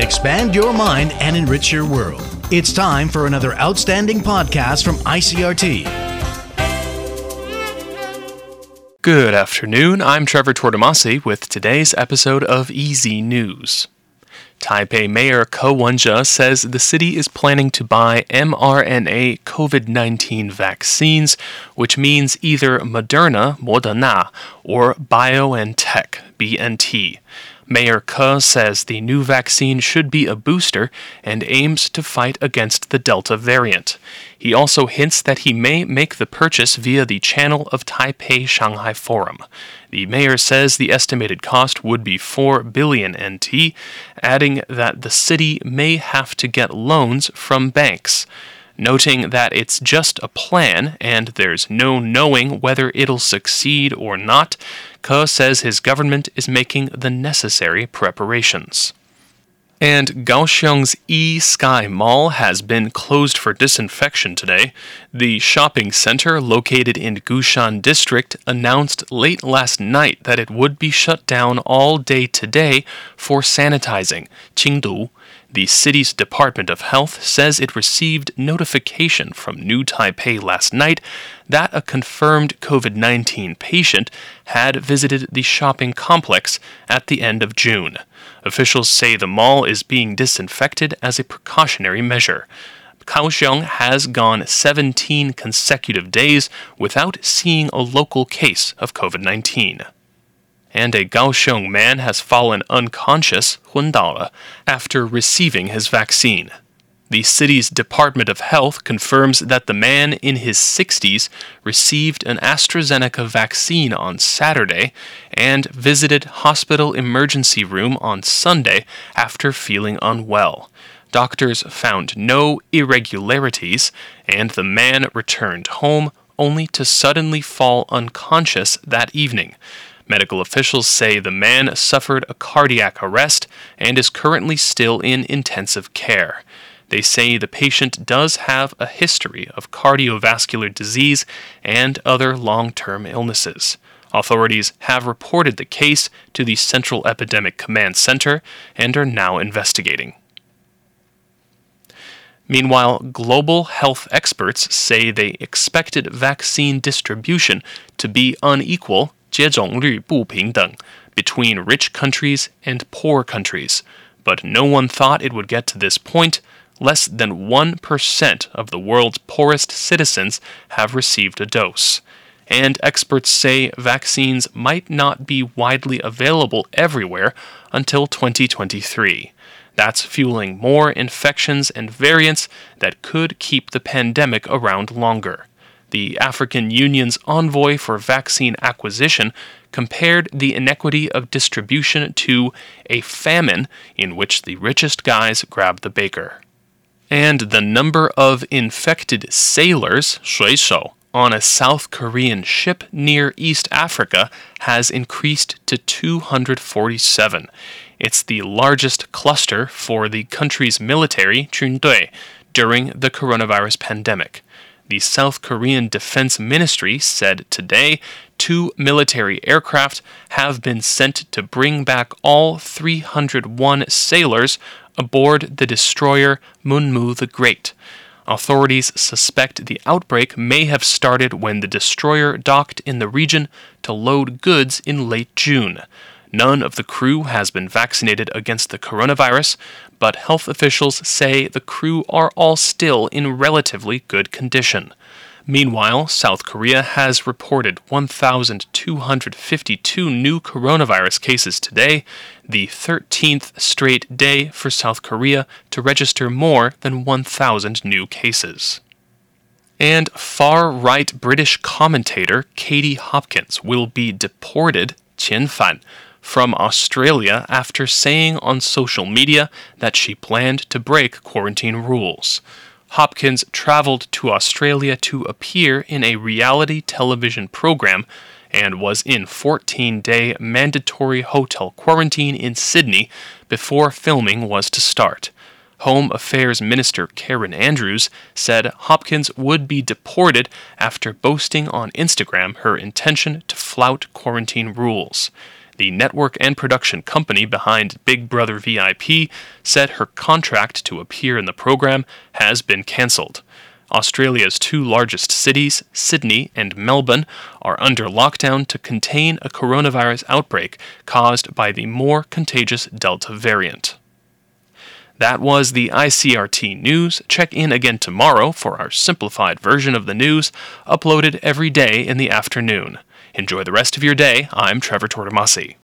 expand your mind, and enrich your world. It's time for another outstanding podcast from ICRT. Good afternoon. I'm Trevor Tortomasi with today's episode of Easy News. Taipei Mayor Ko Wen-je says the city is planning to buy mRNA COVID-19 vaccines, which means either Moderna, Moderna, or BioNTech, BNT. Mayor Ke says the new vaccine should be a booster and aims to fight against the Delta variant. He also hints that he may make the purchase via the channel of Taipei Shanghai Forum. The mayor says the estimated cost would be 4 billion NT, adding that the city may have to get loans from banks noting that it's just a plan and there's no knowing whether it'll succeed or not. Ke says his government is making the necessary preparations. And Kaohsiung's E Sky Mall has been closed for disinfection today. The shopping center, located in Gushan District, announced late last night that it would be shut down all day today for sanitizing. Qingdu the city's Department of Health says it received notification from New Taipei last night that a confirmed COVID 19 patient had visited the shopping complex at the end of June. Officials say the mall is being disinfected as a precautionary measure. Kaohsiung has gone 17 consecutive days without seeing a local case of COVID 19 and a Kaohsiung man has fallen unconscious, 昏倒了, after receiving his vaccine. The city's Department of Health confirms that the man in his 60s received an AstraZeneca vaccine on Saturday and visited hospital emergency room on Sunday after feeling unwell. Doctors found no irregularities, and the man returned home only to suddenly fall unconscious that evening. Medical officials say the man suffered a cardiac arrest and is currently still in intensive care. They say the patient does have a history of cardiovascular disease and other long term illnesses. Authorities have reported the case to the Central Epidemic Command Center and are now investigating. Meanwhile, global health experts say they expected vaccine distribution to be unequal 接种率不平等 between rich countries and poor countries, but no one thought it would get to this point. Less than 1% of the world's poorest citizens have received a dose. And experts say vaccines might not be widely available everywhere until 2023. That's fueling more infections and variants that could keep the pandemic around longer the African Union's envoy for vaccine acquisition, compared the inequity of distribution to a famine in which the richest guys grab the baker. And the number of infected sailors, 水手, on a South Korean ship near East Africa has increased to 247. It's the largest cluster for the country's military, 军队, during the coronavirus pandemic the South Korean Defense Ministry said today two military aircraft have been sent to bring back all 301 sailors aboard the destroyer Munmu the Great. Authorities suspect the outbreak may have started when the destroyer docked in the region to load goods in late June. None of the crew has been vaccinated against the coronavirus, but health officials say the crew are all still in relatively good condition. Meanwhile, South Korea has reported 1,252 new coronavirus cases today, the 13th straight day for South Korea to register more than 1,000 new cases. And far right British commentator Katie Hopkins will be deported, 遣返, from Australia after saying on social media that she planned to break quarantine rules. Hopkins traveled to Australia to appear in a reality television program and was in 14 day mandatory hotel quarantine in Sydney before filming was to start. Home Affairs Minister Karen Andrews said Hopkins would be deported after boasting on Instagram her intention to flout quarantine rules. The network and production company behind Big Brother VIP said her contract to appear in the program has been cancelled. Australia's two largest cities, Sydney and Melbourne, are under lockdown to contain a coronavirus outbreak caused by the more contagious Delta variant. That was the ICRT news. Check in again tomorrow for our simplified version of the news, uploaded every day in the afternoon. Enjoy the rest of your day. I'm Trevor Tortomasi.